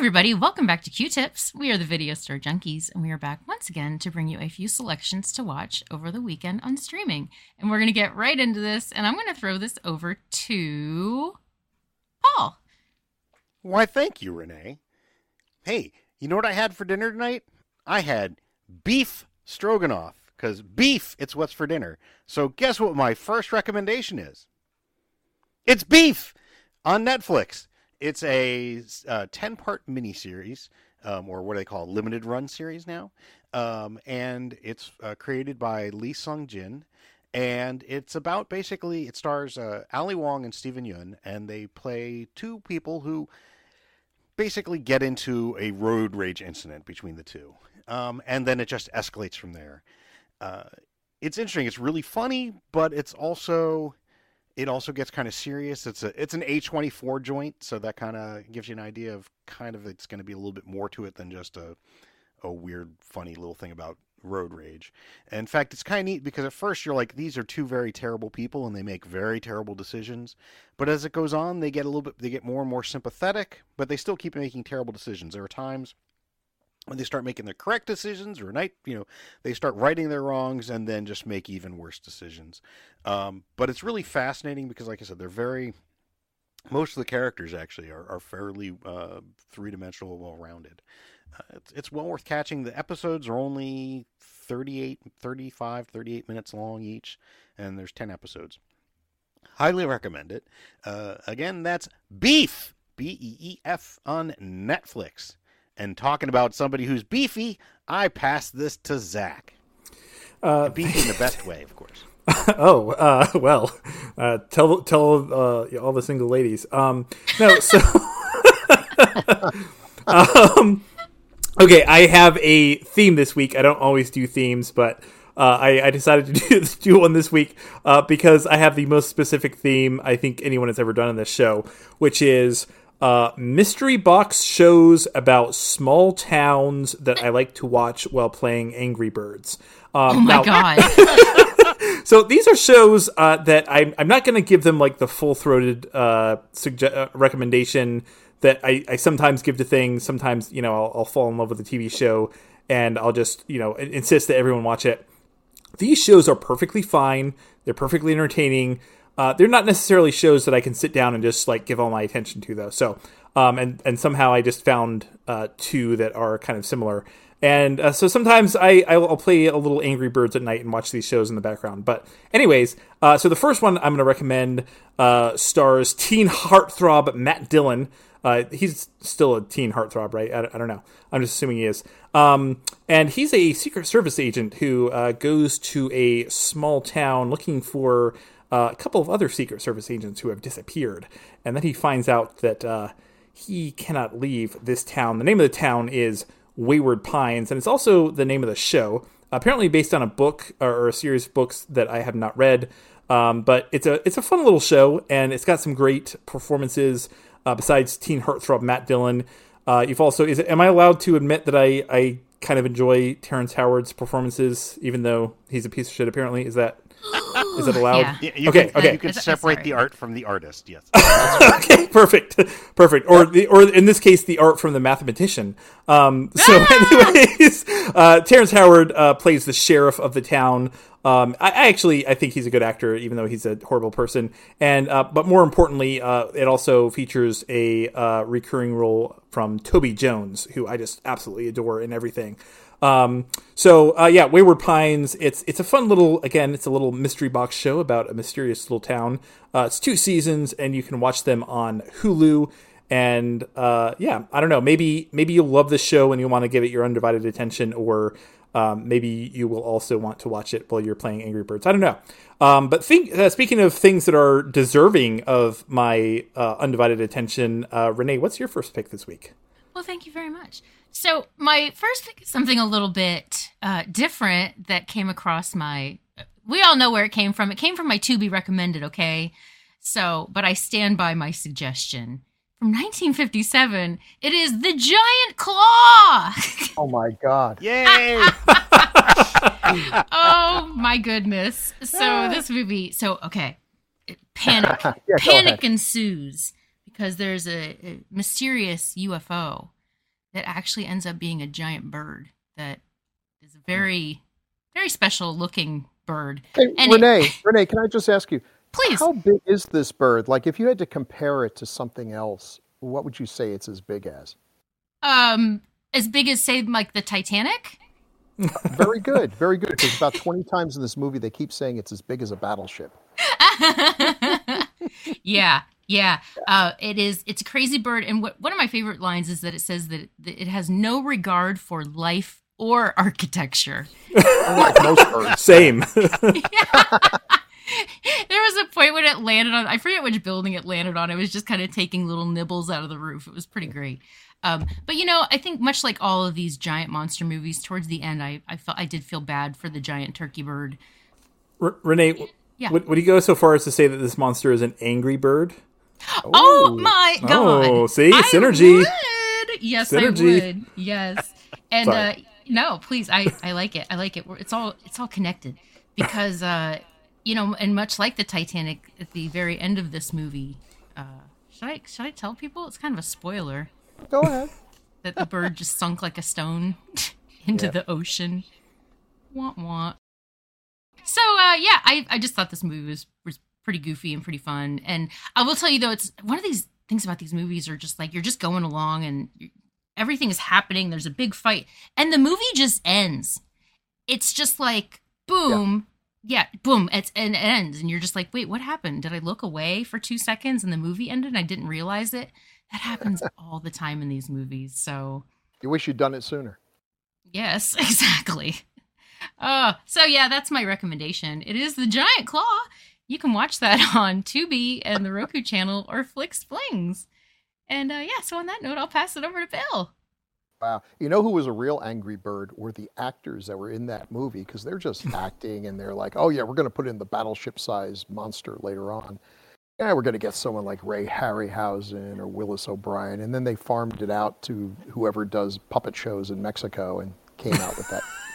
everybody, welcome back to Queue Tips. We are the Video Store Junkies, and we are back once again to bring you a few selections to watch over the weekend on streaming. And we're going to get right into this, and I'm going to throw this over to Paul. Why, thank you, Renee. Hey, you know what I had for dinner tonight? I had beef stroganoff, because beef, it's what's for dinner. So, guess what my first recommendation is? It's beef on Netflix. It's a uh, 10 part miniseries, um, or what do they call limited run series now. Um, and it's uh, created by Lee Sung Jin. And it's about basically, it stars uh, Ali Wong and Steven Yeun, and they play two people who basically get into a road rage incident between the two. Um, and then it just escalates from there. Uh, it's interesting. It's really funny, but it's also it also gets kind of serious. It's a it's an A24 joint, so that kind of gives you an idea of kind of it's going to be a little bit more to it than just a a weird funny little thing about road rage. in fact, it's kind of neat because at first you're like these are two very terrible people and they make very terrible decisions. But as it goes on, they get a little bit they get more and more sympathetic, but they still keep making terrible decisions. There are times when they start making the correct decisions or night you know they start righting their wrongs and then just make even worse decisions. Um, but it's really fascinating because like i said they're very most of the characters actually are, are fairly uh, three-dimensional well-rounded. Uh, it's, it's well worth catching. The episodes are only 38 35 38 minutes long each and there's 10 episodes. Highly recommend it. Uh, again that's beef b-e-e-f on netflix and talking about somebody who's beefy, I pass this to Zach. Uh, beefy in the best way, of course. oh uh, well, uh, tell tell uh, all the single ladies. Um, no, so um, okay, I have a theme this week. I don't always do themes, but uh, I, I, decided to do, do one this week uh, because I have the most specific theme I think anyone has ever done in this show, which is uh, mystery box shows about small towns that I like to watch while playing Angry Birds. Um, oh my now, god! so these are shows uh, that I'm, I'm not going to give them like the full throated uh, suge- uh, recommendation that I, I, sometimes give to things. Sometimes you know I'll, I'll fall in love with a TV show and I'll just you know insist that everyone watch it. These shows are perfectly fine. They're perfectly entertaining. Uh, they're not necessarily shows that I can sit down and just like give all my attention to, though. So, um, and and somehow I just found uh, two that are kind of similar. And uh, so sometimes I I'll play a little Angry Birds at night and watch these shows in the background. But anyways, uh, so the first one I'm going to recommend uh, stars teen heartthrob Matt Dillon. Uh, he's still a teen heartthrob, right? I, I, don't know. I'm just assuming he is. Um, and he's a Secret Service agent who uh, goes to a small town looking for uh, a couple of other Secret Service agents who have disappeared. And then he finds out that uh, he cannot leave this town. The name of the town is Wayward Pines, and it's also the name of the show. Apparently, based on a book or a series of books that I have not read. Um, but it's a it's a fun little show, and it's got some great performances. Uh, besides teen heartthrob Matt Dillon, uh, you've also is it, am I allowed to admit that I I kind of enjoy Terrence Howard's performances, even though he's a piece of shit? Apparently, is that is it allowed? Yeah. yeah you okay, can, okay. You can separate the art from the artist. Yes. okay, perfect, perfect. Or the, or in this case, the art from the mathematician. Um, so, anyways, uh, Terrence Howard uh, plays the sheriff of the town. Um, I, I, actually I think he's a good actor, even though he's a horrible person. And uh, but more importantly, uh, it also features a uh, recurring role from Toby Jones, who I just absolutely adore in everything. Um, so uh, yeah, Wayward Pines. It's it's a fun little again. It's a little mystery box show about a mysterious little town. Uh, it's two seasons, and you can watch them on Hulu. And uh, yeah, I don't know. Maybe maybe you'll love this show and you'll want to give it your undivided attention, or um, maybe you will also want to watch it while you're playing Angry Birds. I don't know. Um, but think, uh, speaking of things that are deserving of my uh, undivided attention, uh, Renee, what's your first pick this week? Well, thank you very much. So my first pick is something a little bit uh, different that came across my. We all know where it came from. It came from my to be recommended. Okay, so but I stand by my suggestion from 1957. It is the Giant Claw. Oh my god! Yay! oh my goodness! So this movie. So okay, panic. yeah, panic ensues because there's a, a mysterious UFO that actually ends up being a giant bird that is a very, very special looking bird. Hey, And it- Renee, Renee, can I just ask you, Please. how big is this bird? Like, if you had to compare it to something else, what would you say it's as big as? Um, as big as say like the Titanic. Very good, very good. Because about 20 times in this movie, they keep saying it's as big as a battleship. yeah, yeah. Uh, it is. It's a crazy bird, and what one of my favorite lines is that it says that it, that it has no regard for life or architecture. Unlike most birds. Same. there was a point when it landed on. I forget which building it landed on. It was just kind of taking little nibbles out of the roof. It was pretty great. Um, but you know, I think much like all of these giant monster movies, towards the end, I I felt I did feel bad for the giant turkey bird. R- Renee, Yeah. would, would you go so far as to say that this monster is an angry bird? Oh my god! Oh, see? I Synergy. would. Yes, Synergy. I would. Yes, and uh, no, please, I I like it. I like it. It's all it's all connected because uh, you know, and much like the Titanic, at the very end of this movie, uh, should I should I tell people? It's kind of a spoiler Go ahead. that the bird just sunk like a stone into Yeah. the ocean. Want want. So uh, yeah, I, I just thought this movie was was pretty goofy and pretty fun. And I will tell you though, it's one of these things about these movies are just like you're just going along and everything is happening. There's a big fight, and the movie just ends. It's just like boom. Yeah, boom, it's, and it ends, and you're just like, wait, what happened? Did I look away for two seconds and the movie ended? and I didn't realize it. That happens all the time in these movies. So You wish you'd done it sooner. Yes, exactly. Oh, so yeah, that's my recommendation. It is the Giant Claw. You can watch that on Tubi and the Roku channel or Flix Flings. And uh, yeah, so on that note, I'll pass it over to Bill. Wow. You know who was a real angry bird were the actors that were in that movie because they're just acting and they're like, oh, yeah, we're going to put in the battleship sized monster later on. Yeah, we're going to get someone like Ray Harryhausen or Willis O'Brien. And then they farmed it out to whoever does puppet shows in Mexico and came out with that.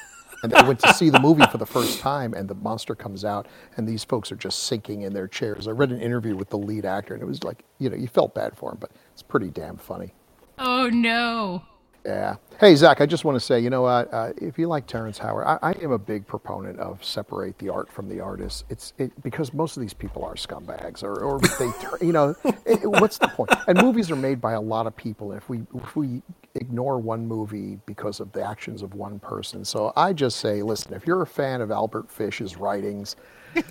and they went to see the movie for the first time and the monster comes out and these folks are just sinking in their chairs. I read an interview with the lead actor and it was like, you know, you felt bad for him, but it's pretty damn funny. Oh no. Yeah. Hey, Zach, I just want to say, you know what? Uh, if you like Terrence Howard, I, I am a big proponent of separate the art from the artist. It's it, because most of these people are scumbags, or, or they, you know, it, it- what's the point? And movies are made by a lot of people. If we if we ignore one movie because of the actions of one person, so I just say, listen, if you're a fan of Albert Fish's writings.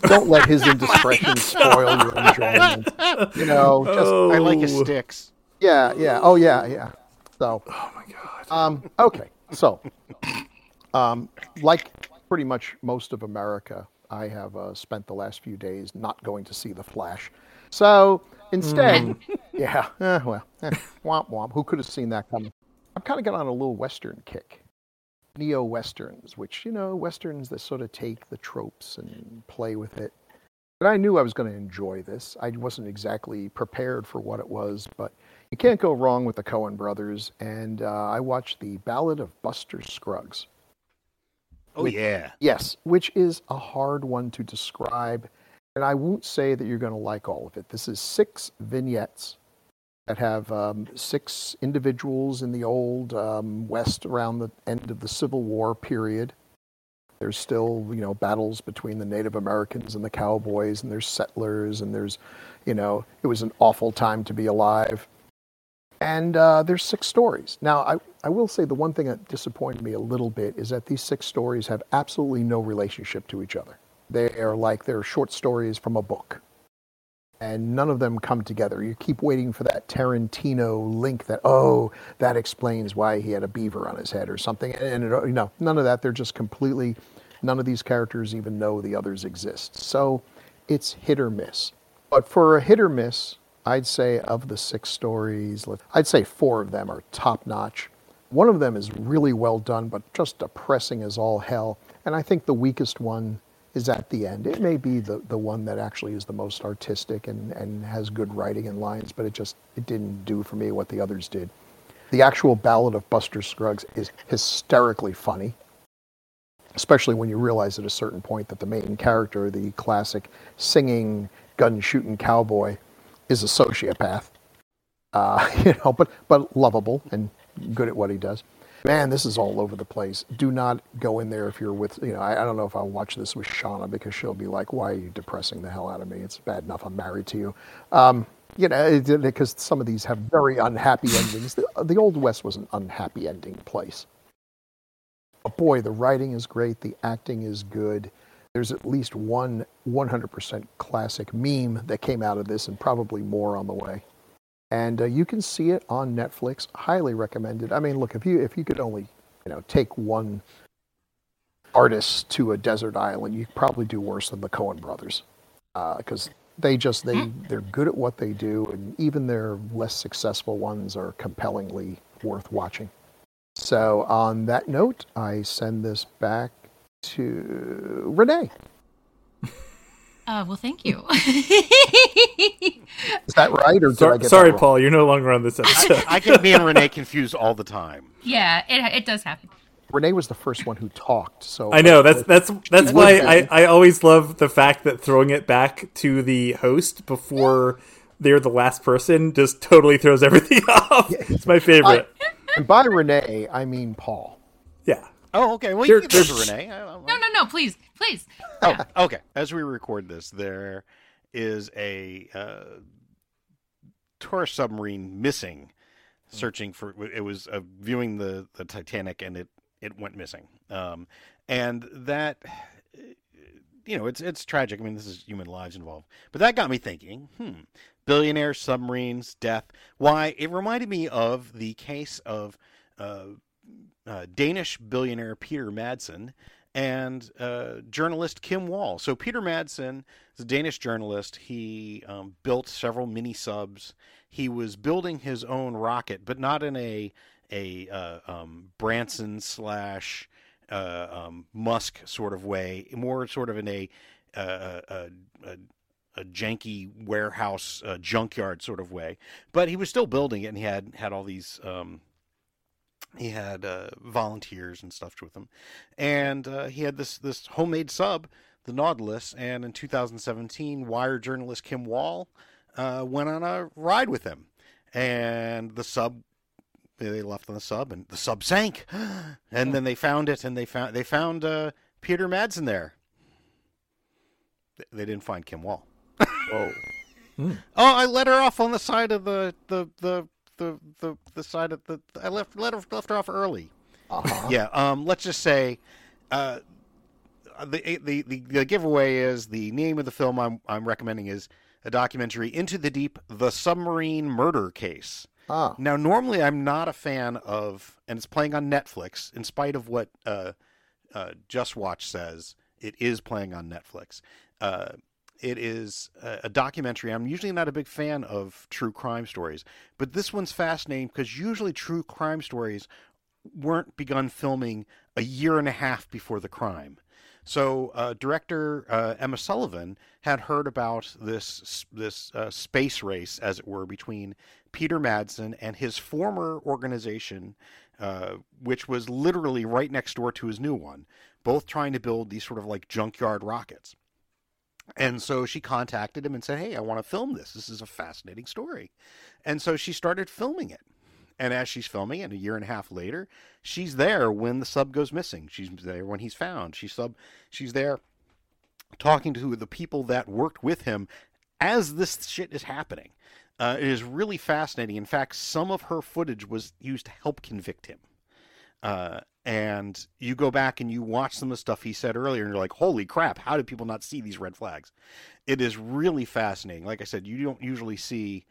Don't let his indiscretion spoil your enjoyment. You know, just I like his Oh. sticks. yeah, yeah. Oh, yeah, yeah. So, Oh my god. um, okay, so, um, like pretty much most of America, I have uh, spent the last few days not going to see The Flash. So instead, yeah, eh, well, eh, womp womp. Who could have seen that coming? I've kind of got on a little Western kick. Neo Westerns, which, you know, Westerns that sort of take the tropes and play with it. But I knew I was going to enjoy this. I wasn't exactly prepared for what it was, but you can't go wrong with the Coen brothers. And uh, I watched the Ballad of Buster Scruggs. Oh With- yeah. Yes, which is a hard one to describe. And I won't say that you're going to like all of it. This is six vignettes that have um, six individuals in the old um, West around the end of the Civil War period. There's still, you know, battles between the Native Americans and the cowboys, and there's settlers, and there's, you know, it was an awful time to be alive. And uh, there's six stories. Now, I, I will say the one thing that disappointed me a little bit is that these six stories have absolutely no relationship to each other. They are like they're short stories from a book. And none of them come together. You keep waiting for that Tarantino link that, oh, that explains why he had a beaver on his head or something. And, it, you know, none of that. They're just completely, none of these characters even know the others exist. So it's hit or miss. But for a hit or miss, I'd say of the six stories, I'd say four of them are top notch. One of them is really well done, but just depressing as all hell. And I think the weakest one is at the end. It may be the, the one that actually is the most artistic and, and has good writing and lines, but it just it didn't do for me what the others did. The actual Ballad of Buster Scruggs is hysterically funny, especially when you realize at a certain point that the main character, the classic singing, gun shooting cowboy, is a sociopath. Uh, you know, but but lovable and good at what he does. Man, this is all over the place. Do not go in there if you're with, you know, I, I don't know if I'll watch this with Shauna because she'll be like, why are you depressing the hell out of me? It's bad enough I'm married to you. Um, you know, because some of these have very unhappy endings. The, the Old West was an unhappy ending place. But boy, the writing is great, the acting is good. There's at least one 100% classic meme that came out of this, and probably more on the way and uh, you can see it on Netflix. Highly recommended. I mean, look if you if you could only you know take one artist to a desert island, you probably do worse than the Coen brothers because uh, they just they hmm. they're good at what they do, and even their less successful ones are compellingly worth watching. So on that note, I send this back to Renee. Uh, well, thank you. Is that right? Or so, sorry, Paul, you're no longer on this episode. I, I get me and Renee confused all the time. Yeah, it, it does happen. Renee was the first one who talked, so I know that's that's that's why I, I always love the fact that throwing it back to the host before they're the last person just totally throws everything off. It's my favorite. I, and by Renee, I mean Paul. Yeah. Oh, okay. Well, you can Renee. no, no, no. Please, please. Oh, okay. As we record this, there is a uh, tourist submarine missing, searching for. It was uh, viewing the the Titanic, and it it went missing. Um, and that, you know, it's it's tragic. I mean, this is human lives involved. But that got me thinking. Hmm. Billionaire submarines, death. Why? It reminded me of the case of. Uh, uh, Danish billionaire Peter Madsen and uh, journalist Kim Wall. So Peter Madsen is a Danish journalist. He um, built several mini subs. He was building his own rocket, but not in a a uh, um, Branson slash uh, um, Musk sort of way. More sort of in a uh, a, a, a janky warehouse uh, junkyard sort of way. But he was still building it, and he had had all these um, he had uh, volunteers and stuff with him, and uh, he had this this homemade sub, the Nautilus. And in 2017, Wire journalist Kim Wall uh, went on a ride with him, and the sub they left on the sub, and the sub sank. and then they found it, and they found they found uh, Peter Madsen there. They didn't find Kim Wall. Hmm. Oh, I let her off on the side of the the the the the, the side of the I left let her, left her off early. Uh-huh. Yeah. Um. Let's just say, uh, the, the the the giveaway is the name of the film I'm I'm recommending is a documentary Into the Deep: The Submarine Murder Case. Ah. Now, normally I'm not a fan of, and it's playing on Netflix. In spite of what uh, uh, Just Watch says, it is playing on Netflix. Uh, it is a, documentary. I'm usually not a big fan of true crime stories, but this one's fascinating because usually true crime stories weren't begun filming a year and a half before the crime. So, uh, director uh, Emma Sullivan had heard about this this uh, space race, as it were, between Peter Madsen and his former organization, uh, which was literally right next door to his new one, both trying to build these sort of like junkyard rockets. And so she contacted him and said, Hey, I want to film this. This is a fascinating story. And so she started filming it. And as she's filming it, a year and a half later, she's there when the sub goes missing. She's there when he's found. She's sub she's there talking to the people that worked with him as this shit is happening. Uh, it is really fascinating. In fact, some of her footage was used to help convict him. Uh, and you go back and you watch some of the stuff he said earlier, and you're like, holy crap, how did people not see these red flags? It is really fascinating. Like I said, you don't usually see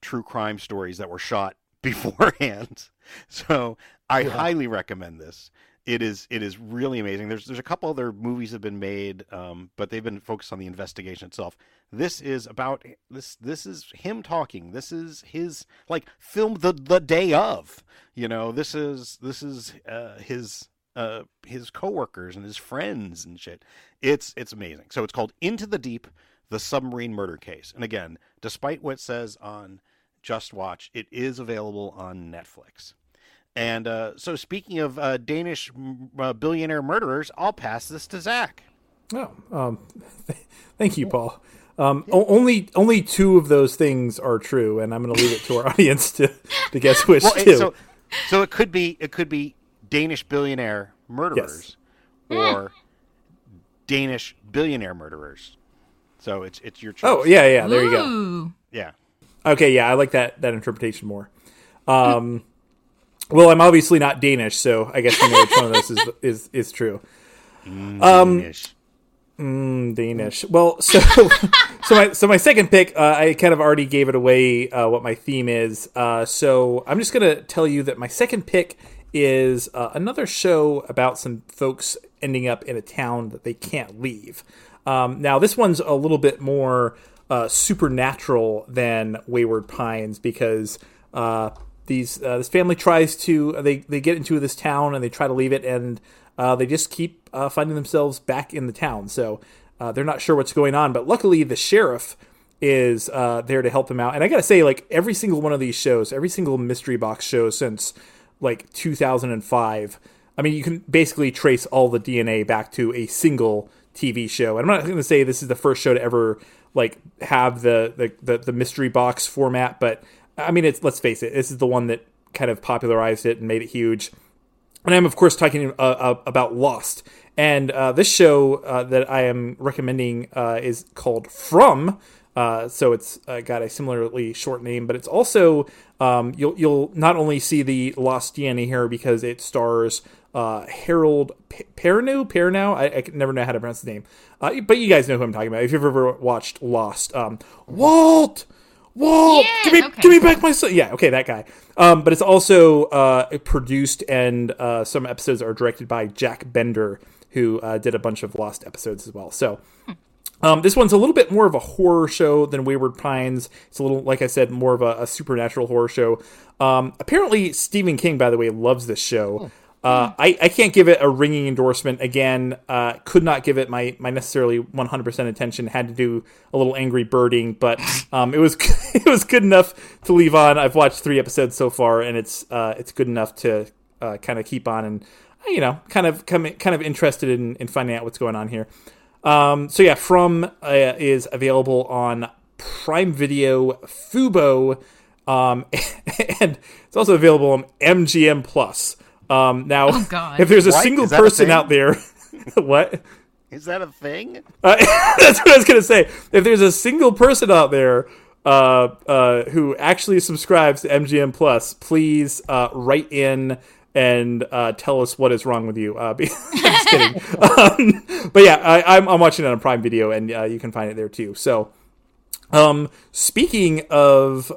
true crime stories that were shot beforehand. So I yeah. highly recommend this it is it is really amazing. There's there's a couple other movies that have been made, um, but they've been focused on the investigation itself. This is about this this is him talking. This is his like filmed the the day of. You know, this is this is uh, his uh, his coworkers and his friends and shit. It's it's amazing. So it's called Into the Deep: The Submarine Murder Case. And again, despite what it says on Just Watch, it is available on Netflix. And uh, so, speaking of uh, Danish uh, billionaire murderers, I'll pass this to Zach. Oh, um, th- thank you, Paul. Um, o- only only two of those things are true, and I'm going to leave it to our audience to, to guess which well, two. So, So it could be it could be Danish billionaire murderers or Danish billionaire murderers. So it's it's your choice. Oh yeah, yeah. There you go. Yeah. Okay, yeah, I like that that interpretation more. Um, well, I'm obviously not Danish, so I guess you know which one of those is is is true. Danish. Mm, Danish. Well, so so my so my second pick, uh, I kind of already gave it away uh, what my theme is. Uh, so I'm just gonna tell you that my second pick is uh, another show about some folks ending up in a town that they can't leave. Um, now this one's a little bit more uh, supernatural than Wayward Pines because uh, these uh, this family tries to they they get into this town and they try to leave it and uh, they just keep uh, finding themselves back in the town. So uh, they're not sure what's going on. But luckily, the sheriff is uh, there to help them out. And I gotta say, like every single one of these shows, every single mystery box show since like 2005. I mean, you can basically trace all the DNA back to a single TV show. And I'm not going to say this is the first show to ever like have the, the the the mystery box format, but I mean, it's let's face it, this is the one that kind of popularized it and made it huge. And I'm of course talking uh, uh, about Lost. And uh, this show uh, that I am recommending uh, is called From. Uh, so it's got a similarly short name, but it's also um, you'll you'll not only see the Lost DNA here because it stars uh, Harold P- Perrineau. Perrineau, I, I never know how to pronounce his name, uh, but you guys know who I'm talking about. If you've ever watched Lost, um, Walt. Walt, Yeah, give me, okay. give me back my son. Yeah, okay, that guy. Um, but it's also uh, produced, and uh, some episodes are directed by Jack Bender, who uh, did a bunch of Lost episodes as well. So um, this one's a little bit more of a horror show than Wayward Pines. It's a little, like I said, more of a, a supernatural horror show. Um, apparently, Stephen King, by the way, loves this show. Uh, I, I can't give it a ringing endorsement. Again, uh, could not give it my, my necessarily 100% attention. Had to do a little angry birding, but um, it was it was good enough to leave on. I've watched three episodes so far, and it's uh, it's good enough to uh, kind of keep on and you know kind of come kind of interested in, in finding out what's going on here. Um, so yeah, From uh, is available on Prime Video, Fubo, um, and it's also available on MGM Plus. Um, now, Oh, God. if there's a What? single Is that a person out there, what? Is that a thing? Uh, that's what I was gonna say. If there's a single person out there uh, uh, who actually subscribes to MGM Plus, please uh, write in and uh, tell us what is wrong with you. Uh, be- I'm just kidding. um, but yeah, I, I'm, I'm watching it on Prime Video, and uh, you can find it there too. So, um, speaking of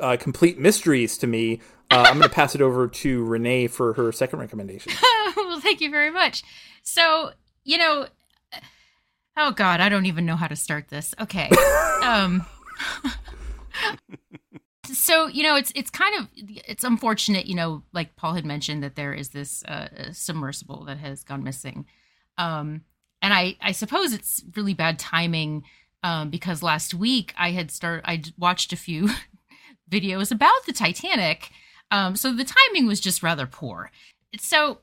uh, complete mysteries to me, uh, I'm going to pass it over to Renee for her second recommendation. well, thank you very much. So, you know, oh God, I don't even know how to start this. Okay. um, so you know, it's it's kind of it's unfortunate, you know, like Paul had mentioned that there is this uh, submersible that has gone missing, um, and I I suppose it's really bad timing um, because last week I had started I watched a few videos about the Titanic. Um, so the timing was just rather poor. So,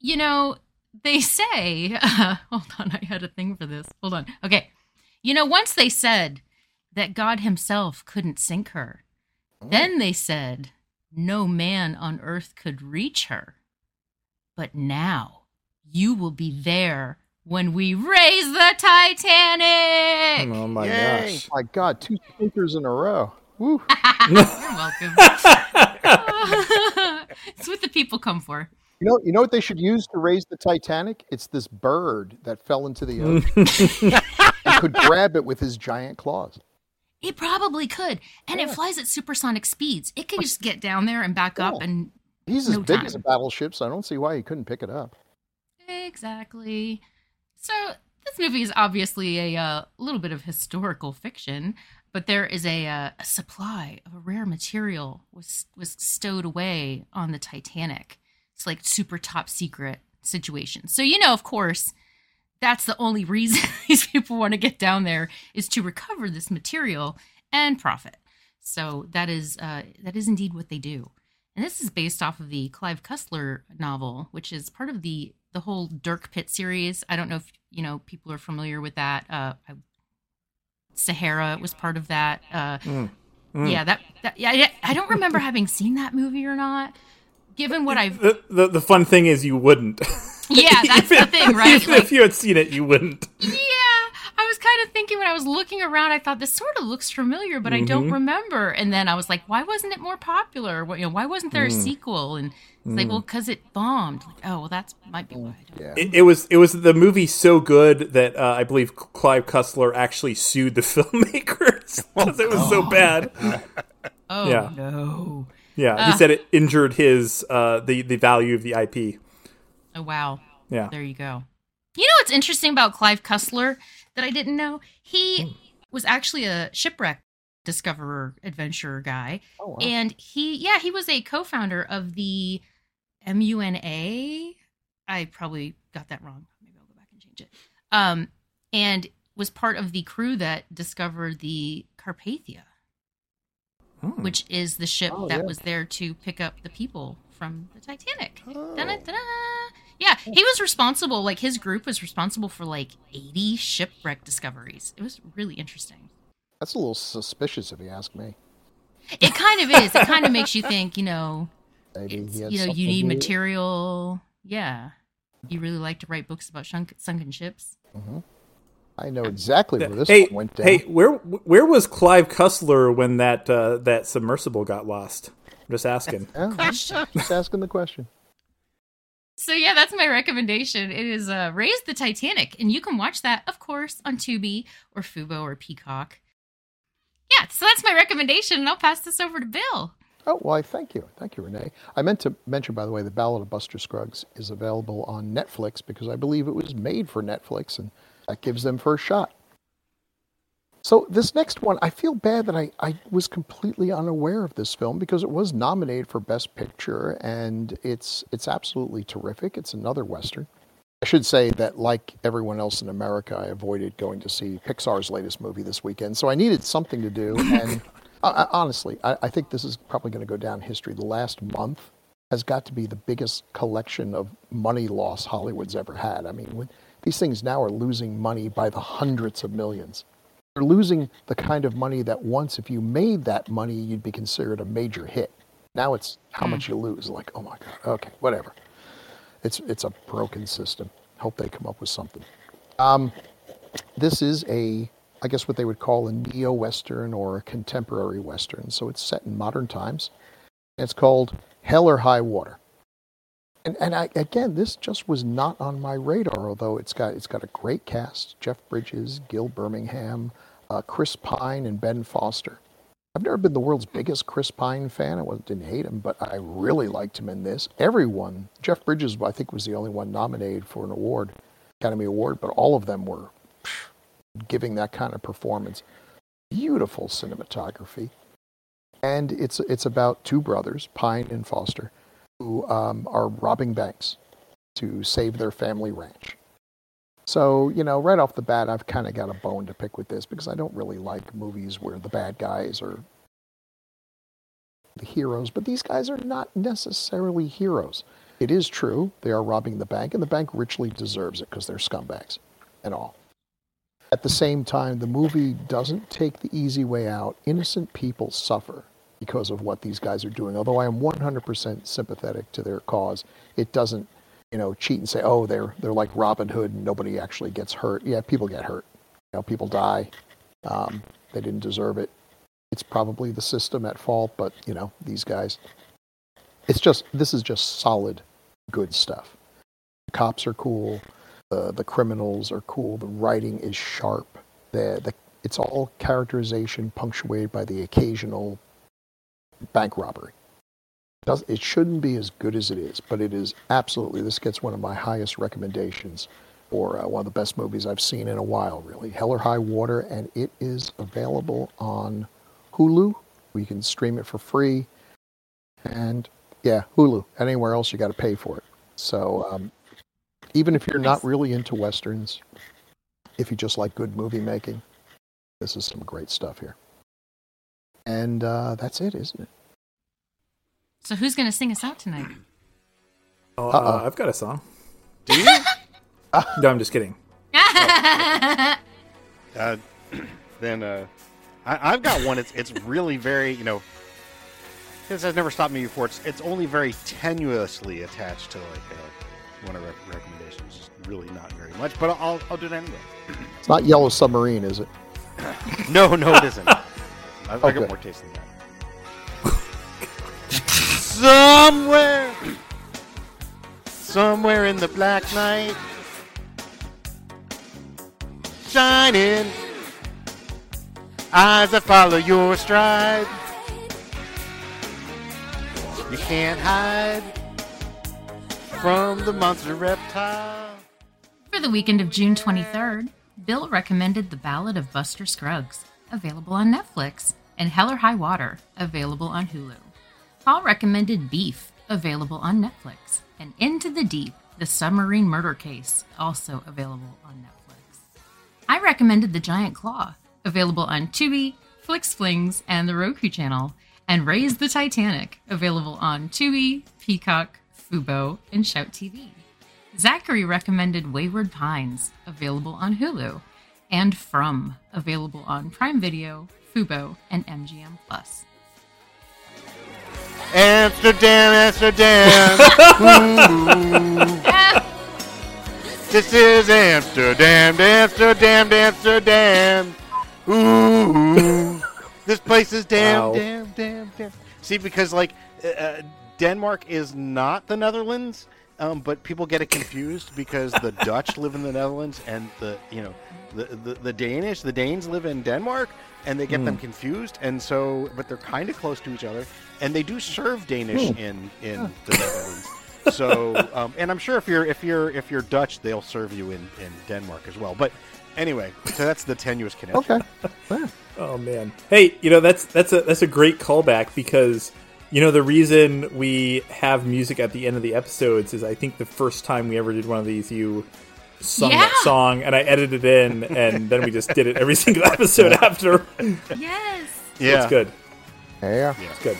you know, they say, uh, hold on, I had a thing for this. Hold on. Okay. You know, once they said that God Himself couldn't sink her, then they said no man on earth could reach her. But now you will be there when we raise the Titanic. Oh my Yay. gosh. My God, two speakers in a row. Woo. You're welcome. it's what the people come for. You know, you know what they should use to raise the Titanic? It's this bird that fell into the ocean and could grab it with his giant claws. It probably could. And it flies at supersonic speeds. It could just get down there and back up and He's as No big time. as a battleship, so I don't see why he couldn't pick it up. exactly. So this movie is obviously a uh, little bit of historical fiction, but there is a, uh, a supply of a rare material was was stowed away on the Titanic. It's like super top secret situation. So you know, of course, that's the only reason these people want to get down there is to recover this material and profit. So that is uh, that is indeed what they do. And this is based off of the Clive Cussler novel, which is part of the the whole Dirk Pitt series. I don't know if you know people are familiar with that. Uh, I, Sahara was part of that. Uh, Yeah, that, that yeah, I- don't remember having seen that movie or not. Given what I've The, the the fun thing is you wouldn't. Yeah, that's the thing, right? Even Like- if you had seen it, you wouldn't. Yeah, I was kind of thinking when I was looking around, I thought this sort of looks familiar, but I don't remember. And then I was like, why wasn't it more popular? What, you know, why wasn't there a sequel? And it's like, well, because it bombed. Like, oh, well, that's might be why. I don't. Yeah. It, it was it was the movie so good that uh, I believe Clive Cussler actually sued the filmmakers because it was so bad. Oh Yeah. no! Yeah, he said it injured his uh, the the value of the IP. Oh wow! Yeah. There you go. You know what's interesting about Clive Cussler that I didn't know? He was actually a shipwreck discoverer adventurer guy. Oh, wow. And he, yeah, he was a co-founder of the MUNA. I probably got that wrong. Maybe I'll go back and change it. Um, and was part of the crew that discovered the Carpathia, Hmm. which is the ship Oh, that yeah. was there to pick up the people from the Titanic. Dun-dun-dun-dun. Yeah, he was responsible. Like his group was responsible for like eighty shipwreck discoveries. It was really interesting. That's a little suspicious if you ask me. It kind of is. It kind of makes you think. You know, Maybe he had you know, you need to material. Yeah, you really like to write books about shunk- sunken ships. I know exactly where this hey, one went down. hey, where where was Clive Cussler when that uh, that submersible got lost? I'm just asking. Yeah, Question. just asking the question. So yeah, that's my recommendation. It is uh, Raise the Titanic, and you can watch that, of course, on Tubi or Fubo or Peacock. Yeah, so that's my recommendation, and I'll pass this over to Bill. Oh, well, I thank you. Thank you, Renee. I meant to mention, by the way, The Ballad of Buster Scruggs is available on Netflix because I believe it was made for Netflix, and that gives them first shot. So, this next one, I feel bad that I, I was completely unaware of this film because it was nominated for Best Picture, and it's, it's absolutely terrific. It's another Western. I should say that, like everyone else in America, I avoided going to see Pixar's latest movie this weekend, so I needed something to do. And I, I, honestly, I, I think this is probably going to go down history. The last month has got to be the biggest collection of money loss Hollywood's ever had. I mean, these things now are losing money by the hundreds of millions. They're losing the kind of money that once, if you made that money, you'd be considered a major hit. Now it's how much you lose. Like, oh my God, okay, whatever. It's it's a broken system. Hope they come up with something. Um, this is a, I guess what they would call a neo-western or a contemporary western. So it's set in modern times. It's called Hell or High Water. And and I, again, this just was not on my radar. Although it's got it's got a great cast: Jeff Bridges, Gil Birmingham, uh, Chris Pine, and Ben Foster. I've never been the world's biggest Chris Pine fan. I didn't hate him, but I really liked him in this. Everyone, Jeff Bridges, I think, was the only one nominated for an award, Academy Award, but all of them were giving that kind of performance. Beautiful cinematography, and it's it's about two brothers, Pine and Foster, who um, are robbing banks to save their family ranch. So, you know, right off the bat, I've kind of got a bone to pick with this because I don't really like movies where the bad guys are the heroes, but these guys are not necessarily heroes. It is true, they are robbing the bank, and the bank richly deserves it because they're scumbags and all. At the same time, the movie doesn't take the easy way out. Innocent people suffer because of what these guys are doing. Although I am 100% sympathetic to their cause, it doesn't, you know, cheat and say, "Oh, they're they're like Robin Hood and nobody actually gets hurt." Yeah, people get hurt. You know, people die. Um, they didn't deserve it. It's probably the system at fault, but you know, these guys. It's just this is just solid, good stuff. The cops are cool. The the criminals are cool. The writing is sharp. The the it's all characterization punctuated by the occasional bank robbery. Does, it shouldn't be as good as it is, but it is absolutely. This gets one of my highest recommendations for uh, one of the best movies I've seen in a while, really. Hell or High Water, and it is available on Hulu. We can stream it for free. And yeah, Hulu. Anywhere else, you got to pay for it. So um, even if you're not really into westerns, if you just like good movie making, this is some great stuff here. And uh, that's it, isn't it? So who's going to sing us out tonight? Oh, Uh-oh. uh, I've got a song. Do you? No, I'm just kidding. Uh, then uh, I, I've got one. It's it's really very you know. This has never stopped me before. It's it's only very tenuously attached to like uh, one of our recommendations. Really not very much, but I'll I'll do it anyway. It's not Yellow Submarine, is it? No, no, it isn't. I, I Okay. got more taste than that. Somewhere, somewhere in the black night, shining eyes that follow your stride. You can't hide from the monster reptile. For the weekend of June 23rd, Bill recommended The Ballad of Buster Scruggs, available on Netflix, and Hell or High Water, available on Hulu. Paul recommended Beef, available on Netflix, and Into the Deep, The Submarine Murder Case, also available on Netflix. I recommended The Giant Claw, available on Tubi, Flix Flings, and the Roku channel, and Raise the Titanic, available on Tubi, Peacock, Fubo, and Shout TV. Zachary recommended Wayward Pines, available on Hulu, and From, available on Prime Video, Fubo, and MGM Plus. Amsterdam, Amsterdam. This is Amsterdam, Amsterdam, Amsterdam. Ooh. This place is damn, Wow. damn, damn, damn. See, because like uh, uh, Denmark is not the Netherlands, um, but people get it confused because the Dutch live in the Netherlands and the you know the, the the Danish, the Danes live in Denmark, and they get them confused. And so, but they're kind of close to each other, and they do serve Danish in in the Netherlands. So, um, and I'm sure if you're if you're if you're Dutch, they'll serve you in in Denmark as well. But anyway, so that's the tenuous connection. Okay. Yeah. Oh man. Hey, you know that's that's a that's a great callback because you know the reason we have music at the end of the episodes is I think the first time we ever did one of these you sung that song and I edited it in and then we just did it every single episode after. Yes! Yeah, It's good. Yeah. It's good.